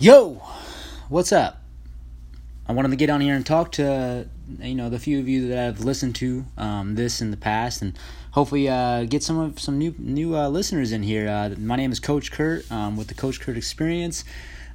Yo, what's up? I wanted to get on here and talk to you know the few of you that have listened to um, this in the past, and hopefully uh, get some of some new new uh, listeners in here. Uh, my name is Coach Kurt um, with the Coach Kurt Experience.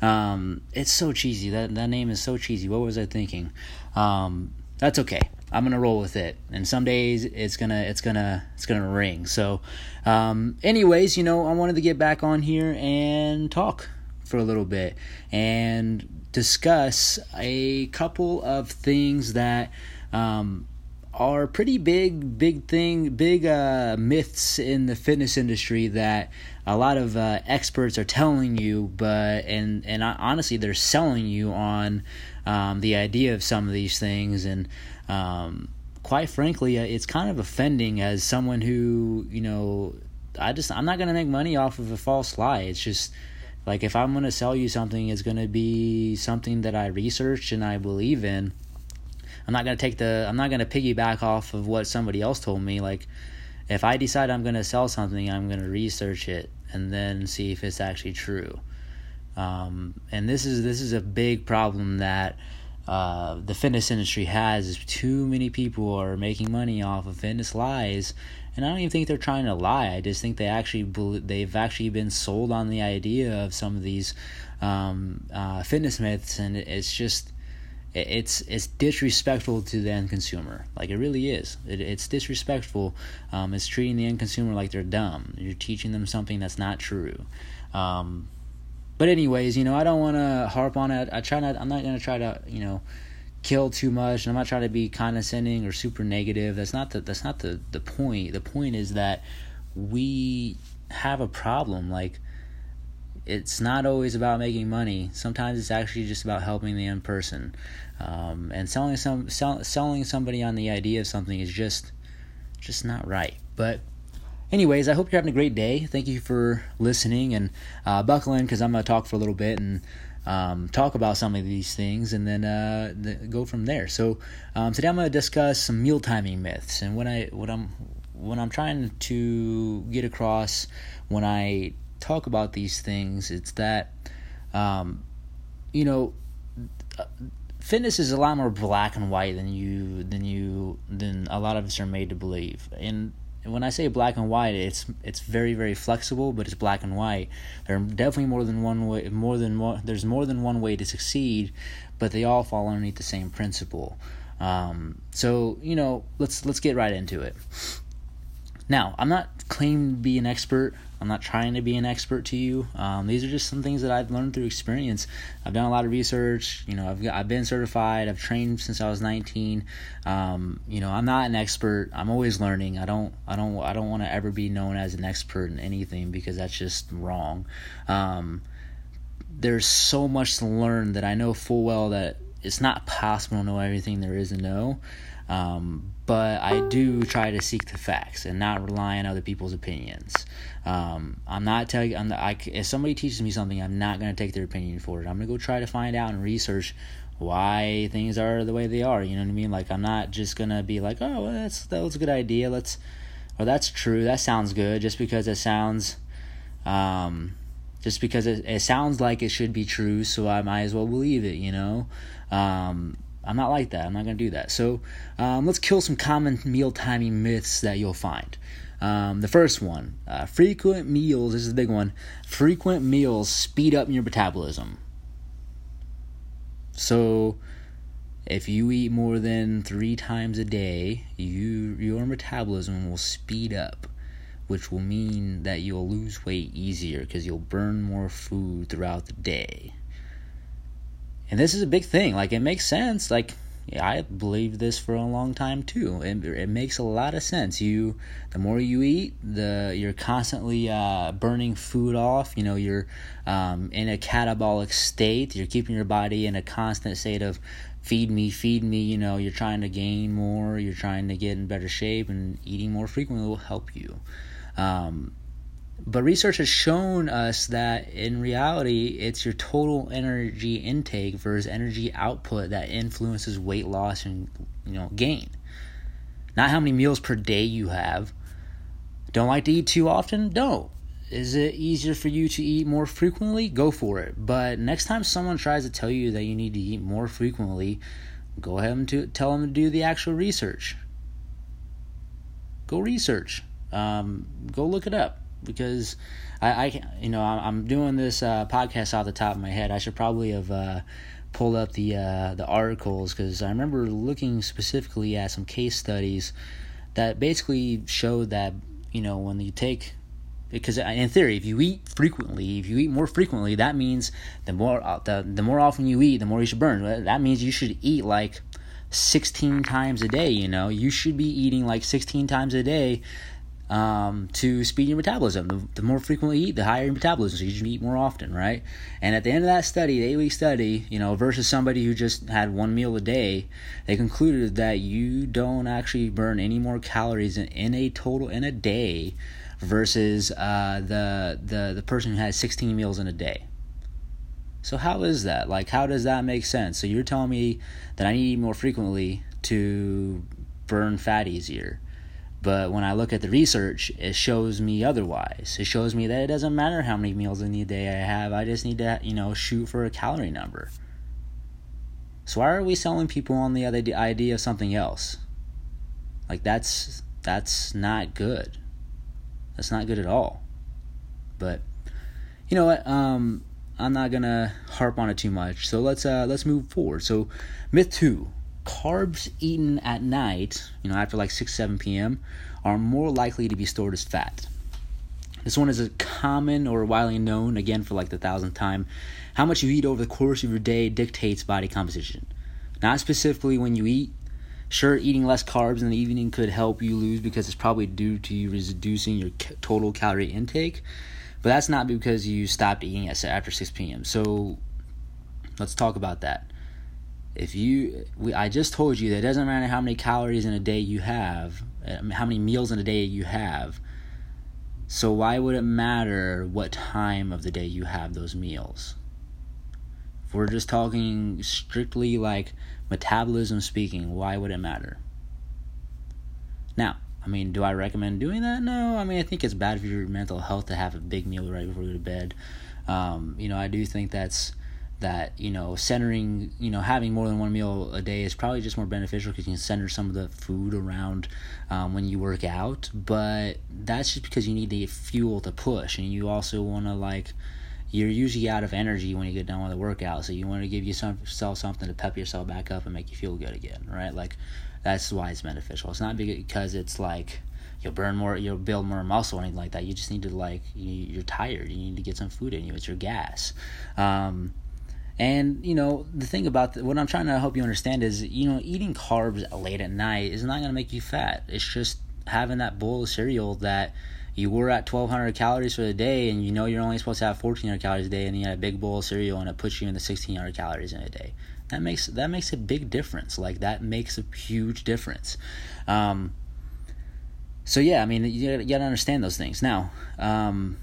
Um, it's so cheesy. That that name is so cheesy. What was I thinking? Um, that's okay. I'm gonna roll with it, and some days it's gonna it's gonna it's gonna ring. So, um, anyways, you know, I wanted to get back on here and talk for a little bit and discuss a couple of things that um, are pretty big, big thing, big uh, myths in the fitness industry that a lot of uh, experts are telling you, but and and honestly, they're selling you on um, the idea of some of these things, and um, quite frankly, uh, it's kind of offending as someone who you know. I just I'm not gonna make money off of a false lie. It's just like if I'm going to sell you something, it's going to be something that I researched and I believe in. I'm not going to take the I'm not going to piggyback off of what somebody else told me like if I decide I'm going to sell something, I'm going to research it and then see if it's actually true. Um, and this is this is a big problem that uh, the fitness industry has is too many people are making money off of fitness lies and I don't even think they're trying to lie. I just think they actually they've actually been sold on the idea of some of these um, uh, fitness myths, and it's just it's it's disrespectful to the end consumer. Like it really is. It, it's disrespectful. Um, it's treating the end consumer like they're dumb. You're teaching them something that's not true. Um, but anyways, you know, I don't want to harp on it. I try not. I'm not gonna try to, you know kill too much and I'm not trying to be condescending or super negative. That's not the that's not the, the point. The point is that we have a problem. Like it's not always about making money. Sometimes it's actually just about helping the end person. Um, and selling some sell, selling somebody on the idea of something is just just not right. But anyways, I hope you're having a great day. Thank you for listening and uh, buckle in because I'm gonna talk for a little bit and um, talk about some of these things and then uh, go from there. So um, today I'm going to discuss some meal timing myths and what I what I'm what I'm trying to get across when I talk about these things. It's that um, you know fitness is a lot more black and white than you than you than a lot of us are made to believe and when I say black and white, it's it's very very flexible, but it's black and white. There are definitely more than one way. More than one. There's more than one way to succeed, but they all fall underneath the same principle. Um, so you know, let's let's get right into it. Now, I'm not claiming to be an expert. I'm not trying to be an expert to you. Um, these are just some things that I've learned through experience. I've done a lot of research. You know, I've got, I've been certified. I've trained since I was 19. Um, you know, I'm not an expert. I'm always learning. I don't I don't I don't want to ever be known as an expert in anything because that's just wrong. Um, there's so much to learn that I know full well that it's not possible to know everything there is to know. Um, but I do try to seek the facts and not rely on other people's opinions. Um, I'm not telling. I'm I, if somebody teaches me something, I'm not going to take their opinion for it. I'm going to go try to find out and research why things are the way they are. You know what I mean? Like I'm not just going to be like, oh, well, that's that was a good idea. Let's, or that's true. That sounds good. Just because it sounds, um, just because it, it sounds like it should be true, so I might as well believe it. You know. Um, I'm not like that. I'm not going to do that. So um, let's kill some common meal timing myths that you'll find. Um, the first one uh, frequent meals, this is the big one. Frequent meals speed up your metabolism. So if you eat more than three times a day, you your metabolism will speed up, which will mean that you'll lose weight easier because you'll burn more food throughout the day and this is a big thing. Like it makes sense. Like yeah, I believed this for a long time too. It, it makes a lot of sense. You, the more you eat, the you're constantly uh, burning food off. You know, you're um, in a catabolic state. You're keeping your body in a constant state of feed me, feed me. You know, you're trying to gain more. You're trying to get in better shape, and eating more frequently will help you. Um, but research has shown us that in reality, it's your total energy intake versus energy output that influences weight loss and you know gain. Not how many meals per day you have. Don't like to eat too often? Don't. is it easier for you to eat more frequently? Go for it. But next time someone tries to tell you that you need to eat more frequently, go ahead and to, tell them to do the actual research. Go research. Um, go look it up because I, I you know, I'm doing this uh, podcast off the top of my head. I should probably have uh, pulled up the uh, the articles because I remember looking specifically at some case studies that basically showed that you know when you take because in theory if you eat frequently if you eat more frequently that means the more uh, the, the more often you eat the more you should burn that means you should eat like 16 times a day you know you should be eating like 16 times a day um, to speed your metabolism. The, the, more frequently you eat, the higher your metabolism. So you should eat more often, right? And at the end of that study, the eight week study, you know, versus somebody who just had one meal a day, they concluded that you don't actually burn any more calories in, in a total in a day versus uh, the the the person who has 16 meals in a day. So how is that? Like, how does that make sense? So you're telling me that I need to eat more frequently to burn fat easier but when I look at the research, it shows me otherwise. It shows me that it doesn't matter how many meals in the day I have. I just need to, you know, shoot for a calorie number. So why are we selling people on the idea of something else? Like that's that's not good. That's not good at all. But you know what? Um, I'm not gonna harp on it too much. So let's uh let's move forward. So myth two carbs eaten at night, you know, after like 6, 7 p.m., are more likely to be stored as fat. This one is a common or widely known, again for like the thousandth time. How much you eat over the course of your day dictates body composition. Not specifically when you eat. Sure, eating less carbs in the evening could help you lose because it's probably due to you reducing your total calorie intake, but that's not because you stopped eating after 6 p.m. So let's talk about that if you we, i just told you that it doesn't matter how many calories in a day you have um, how many meals in a day you have so why would it matter what time of the day you have those meals? If we're just talking strictly like metabolism speaking why would it matter? Now i mean do i recommend doing that? No. I mean i think it's bad for your mental health to have a big meal right before you go to bed. Um, you know i do think that's that you know centering you know having more than one meal a day is probably just more beneficial because you can center some of the food around um, when you work out. But that's just because you need the fuel to push. And you also want to like you're usually out of energy when you get done with the workout. So you want to give yourself something to pep yourself back up and make you feel good again right? Like that's why it's beneficial. It's not because it's like you'll burn more you'll build more muscle or anything like that. You just need to like you, are tired. You need to get some food in you. It's your gas. Um, and you know the thing about the, what I'm trying to help you understand is you know eating carbs late at night is not going to make you fat. It's just having that bowl of cereal that you were at 1200 calories for the day and you know you're only supposed to have 1400 calories a day and you had a big bowl of cereal and it puts you in the 1600 calories in a day. That makes that makes a big difference. Like that makes a huge difference. Um, so yeah i mean you gotta, you gotta understand those things. Now um,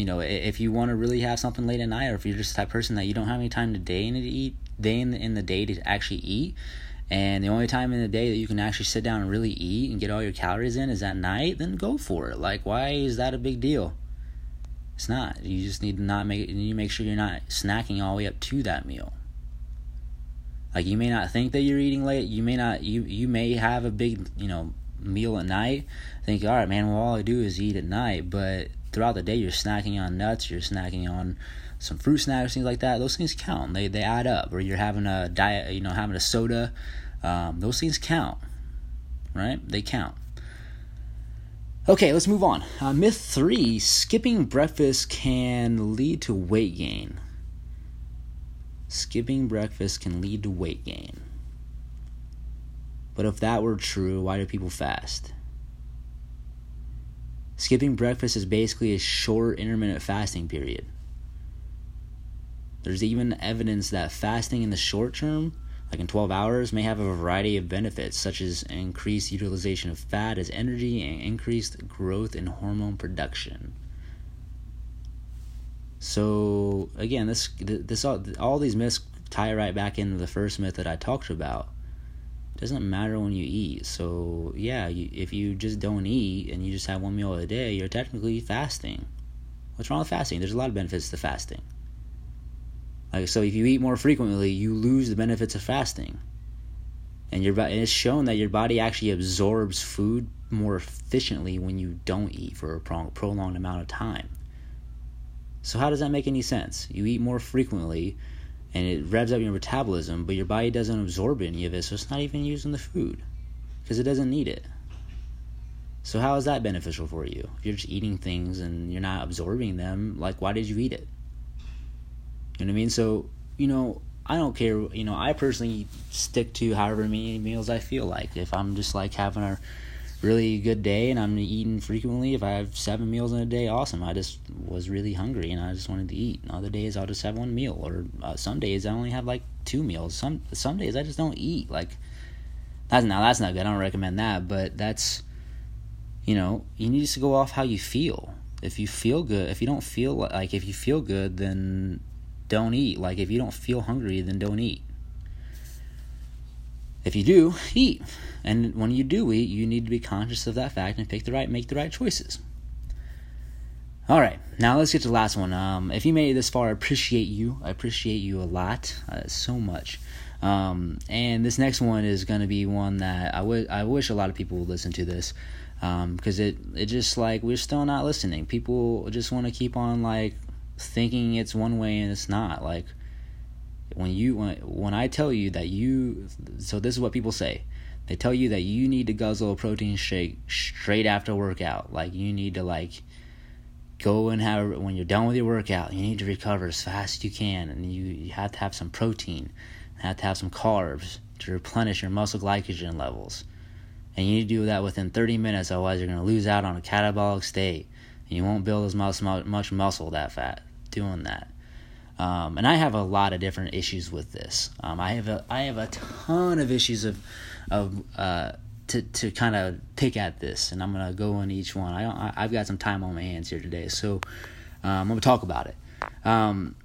you know, if you want to really have something late at night, or if you're just that person that you don't have any time to day in to eat, day in the, in the day to actually eat, and the only time in the day that you can actually sit down and really eat and get all your calories in is at night, then go for it. Like, why is that a big deal? It's not. You just need to not make it. You make sure you're not snacking all the way up to that meal. Like you may not think that you're eating late. You may not. You you may have a big you know meal at night. Think, all right, man. Well, all I do is eat at night, but throughout the day you're snacking on nuts, you're snacking on some fruit snacks, things like that. Those things count. They they add up. Or you're having a diet, you know, having a soda. Um, those things count, right? They count. Okay, let's move on. Uh, myth three: skipping breakfast can lead to weight gain. Skipping breakfast can lead to weight gain. But if that were true, why do people fast? Skipping breakfast is basically a short intermittent fasting period. There's even evidence that fasting in the short term, like in 12 hours, may have a variety of benefits, such as increased utilization of fat as energy and increased growth in hormone production. So again, this this all, all these myths tie right back into the first myth that I talked about. Doesn't matter when you eat. So yeah, you, if you just don't eat and you just have one meal a day, you're technically fasting. What's wrong with fasting? There's a lot of benefits to fasting. Like so, if you eat more frequently, you lose the benefits of fasting. And your and it's shown that your body actually absorbs food more efficiently when you don't eat for a prolonged amount of time. So how does that make any sense? You eat more frequently, and it revs up your metabolism, but your body doesn't absorb any of it, so it's not even using the food because it doesn't need it. So how is that beneficial for you? If you're just eating things and you're not absorbing them, like why did you eat it? You know what I mean? So, you know, I don't care, you know, I personally stick to however many meals I feel like. If I'm just like having a really good day and I'm eating frequently, if I have seven meals in a day, awesome. I just was really hungry and I just wanted to eat. And other days I'll just have one meal, or uh, some days I only have like two meals. Some some days I just don't eat. Like that's now that's not good. I don't recommend that, but that's you know you need to go off how you feel. If you feel good, if you don't feel like if you feel good, then don't eat. Like if you don't feel hungry, then don't eat. If you do, eat. And when you do eat, you need to be conscious of that fact and pick the right, make the right choices. All right, now let's get to the last one. Um, if you made it this far, I appreciate you. I appreciate you a lot, uh, so much. Um, and this next one is going to be one that I would I wish a lot of people would listen to this because um, it it just like we're still not listening. People just want to keep on like thinking it's one way and it's not. Like when you when, when I tell you that you so this is what people say. They tell you that you need to guzzle a protein shake straight after workout. Like you need to like go and have when you're done with your workout, you need to recover as fast as you can and you, you have to have some protein, you have to have some carbs to replenish your muscle glycogen levels. And you need to do that within 30 minutes, otherwise you're going to lose out on a catabolic state and you won't build as much, much muscle that fat doing that. Um, and I have a lot of different issues with this. Um, I have a I have a ton of issues of of uh, to to kind of pick at this, and I'm gonna go on each one. I, I have got some time on my hands here today, so um, I'm gonna talk about it. Um,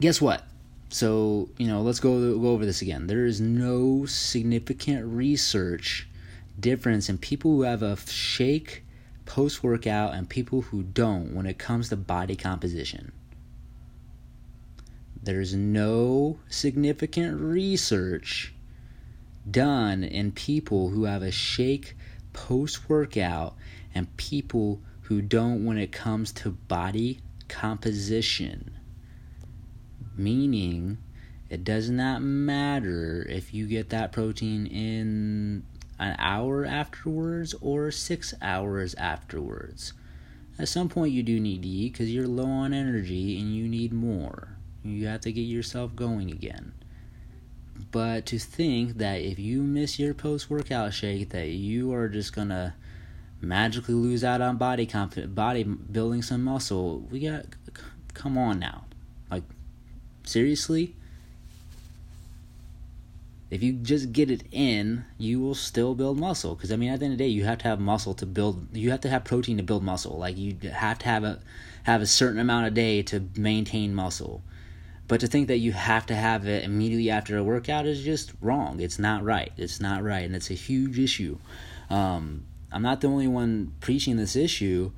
guess what? So you know, let's go go over this again. There is no significant research difference in people who have a shake post workout and people who don't when it comes to body composition. There's no significant research done in people who have a shake post workout and people who don't when it comes to body composition. Meaning, it does not matter if you get that protein in an hour afterwards or six hours afterwards. At some point, you do need to eat because you're low on energy and you need more. You have to get yourself going again. But to think that if you miss your post workout shake, that you are just gonna magically lose out on body comp- body building some muscle, we got come on now, like seriously. If you just get it in, you will still build muscle. Because I mean, at the end of the day, you have to have muscle to build. You have to have protein to build muscle. Like you have to have a have a certain amount a day to maintain muscle. But to think that you have to have it immediately after a workout is just wrong. It's not right. It's not right, and it's a huge issue. Um, I'm not the only one preaching this issue,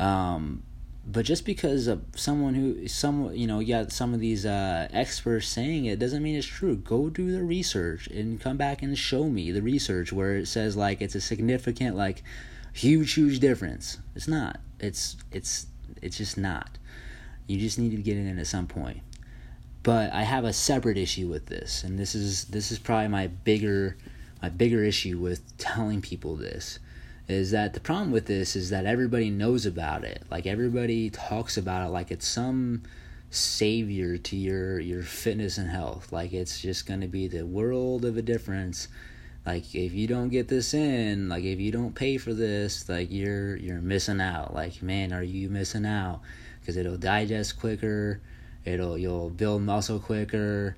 um, but just because of someone who some you know got some of these uh, experts saying it doesn't mean it's true. Go do the research and come back and show me the research where it says like it's a significant like huge huge difference. It's not. It's it's it's just not. You just need to get in at some point. But I have a separate issue with this, and this is this is probably my bigger my bigger issue with telling people this is that the problem with this is that everybody knows about it. Like everybody talks about it like it's some savior to your your fitness and health. Like it's just going to be the world of a difference. Like if you don't get this in, like if you don't pay for this, like you're you're missing out. Like man, are you missing out? Because it'll digest quicker it'll you'll build muscle quicker.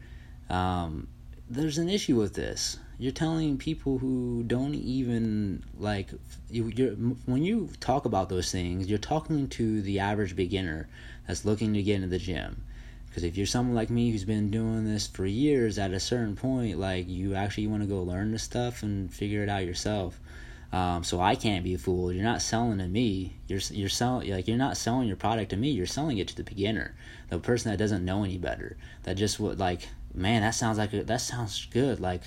Um, there's an issue with this. You're telling people who don't even like you. When you talk about those things, you're talking to the average beginner that's looking to get into the gym. Because if you're someone like me who's been doing this for years, at a certain point, like you actually want to go learn this stuff and figure it out yourself. Um, so I can't be fooled. You're not selling to me. You're you're selling like you're not selling your product to me. You're selling it to the beginner, the person that doesn't know any better. That just would like, man, that sounds like a, that sounds good. Like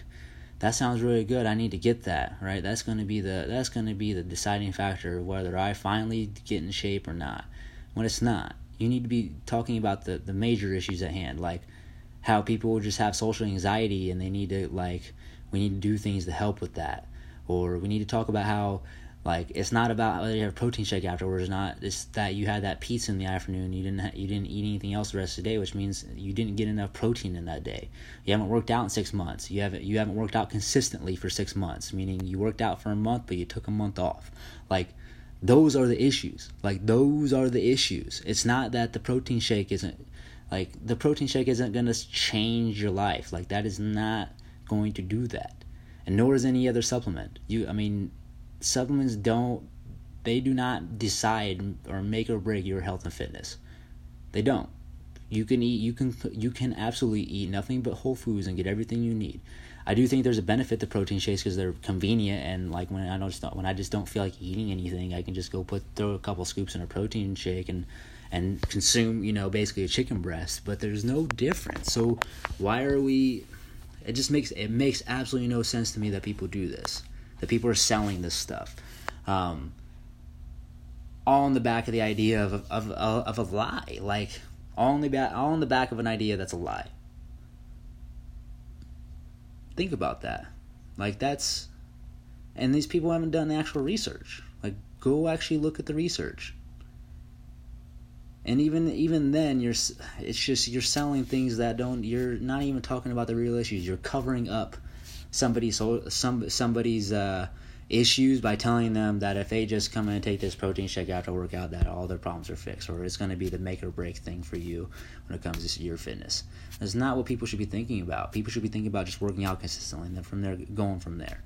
that sounds really good. I need to get that right. That's going to be the that's going to be the deciding factor of whether I finally get in shape or not. When it's not, you need to be talking about the the major issues at hand, like how people just have social anxiety and they need to like we need to do things to help with that or we need to talk about how like it's not about whether you have a protein shake afterwards or not. It's that you had that pizza in the afternoon. You didn't ha- you didn't eat anything else the rest of the day, which means you didn't get enough protein in that day. You haven't worked out in six months. You haven't you haven't worked out consistently for six months. Meaning you worked out for a month, but you took a month off. Like those are the issues. Like those are the issues. It's not that the protein shake isn't like the protein shake isn't gonna change your life. Like that is not going to do that and nor is any other supplement. You, I mean, supplements don't, they do not decide or make or break your health and fitness. They don't. You can eat, you can, you can absolutely eat nothing but whole foods and get everything you need. I do think there's a benefit to protein shakes because they're convenient and like when I don't when I just don't feel like eating anything, I can just go put throw a couple scoops in a protein shake and and consume you know basically a chicken breast. But there's no difference. So why are we it just makes it makes absolutely no sense to me that people do this. That people are selling this stuff. Um, all on the back of the idea of of of, of a lie, like all in the back all on the back of an idea that's a lie. Think about that. Like that's and these people haven't done the actual research. Like go actually look at the research and even even then you're it's just you're selling things that don't you're not even talking about the real issues. You're covering up somebody's some somebody's uh, issues by telling them that if they just come in and take this protein shake after workout that all their problems are fixed or it's going to be the make or break thing for you when it comes to your fitness. That's not what people should be thinking about. People should be thinking about just working out consistently and then from there going from there.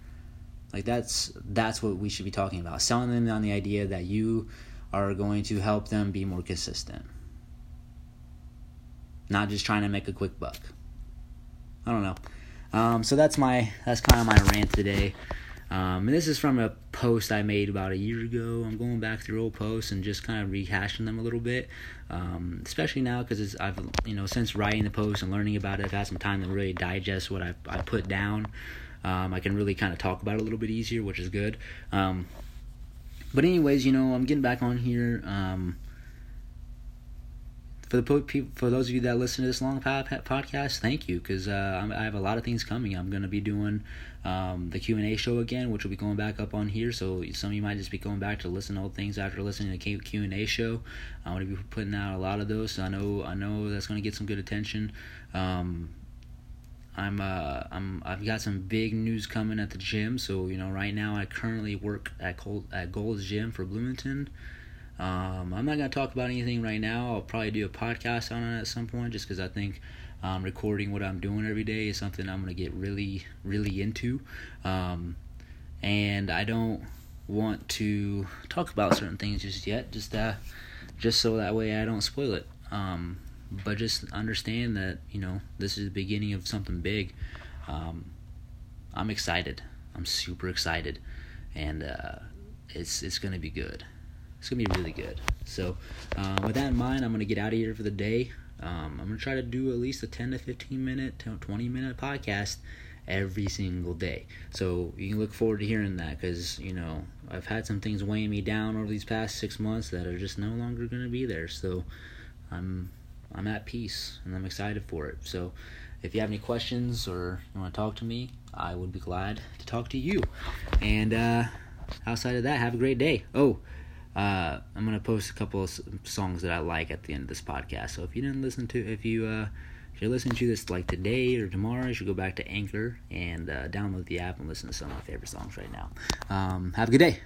Like that's that's what we should be talking about. Selling them on the idea that you are going to help them be more consistent. Not just trying to make a quick buck. I don't know. Um, so that's my that's kind of my rant today. Um, and this is from a post I made about a year ago. I'm going back through old posts and just kind of rehashing them a little bit, um, especially now because I've you know since writing the post and learning about it, I've had some time to really digest what I I put down. Um, I can really kind of talk about it a little bit easier, which is good. Um, but anyways, you know, I'm getting back on here. Um, for the people, for those of you that listen to this long podcast, thank you because uh, I have a lot of things coming. I'm going to be doing um, the Q and A show again, which will be going back up on here. So some of you might just be going back to listen to old things after listening to the Q and A show. I'm going to be putting out a lot of those. So I know I know that's going to get some good attention. Um, I'm uh I'm I've got some big news coming at the gym. So you know, right now I currently work at Col- at Gold's Gym for Bloomington. Um, I'm not gonna talk about anything right now. I'll probably do a podcast on it at some point, just because I think um, recording what I'm doing every day is something I'm gonna get really really into. Um, and I don't want to talk about certain things just yet, just uh, just so that way I don't spoil it. Um, but just understand that you know this is the beginning of something big. Um, I'm excited. I'm super excited, and uh, it's it's gonna be good. It's gonna be really good. So, uh, with that in mind, I'm gonna get out of here for the day. Um, I'm gonna try to do at least a 10 to 15 minute, 20 minute podcast every single day. So you can look forward to hearing that because you know I've had some things weighing me down over these past six months that are just no longer gonna be there. So I'm I'm at peace and I'm excited for it. So if you have any questions or you want to talk to me, I would be glad to talk to you. And uh, outside of that, have a great day. Oh, uh, I'm gonna post a couple of songs that I like at the end of this podcast. So if you didn't listen to, if you uh, if you're listening to this like today or tomorrow, you should go back to Anchor and uh, download the app and listen to some of my favorite songs right now. Um, have a good day.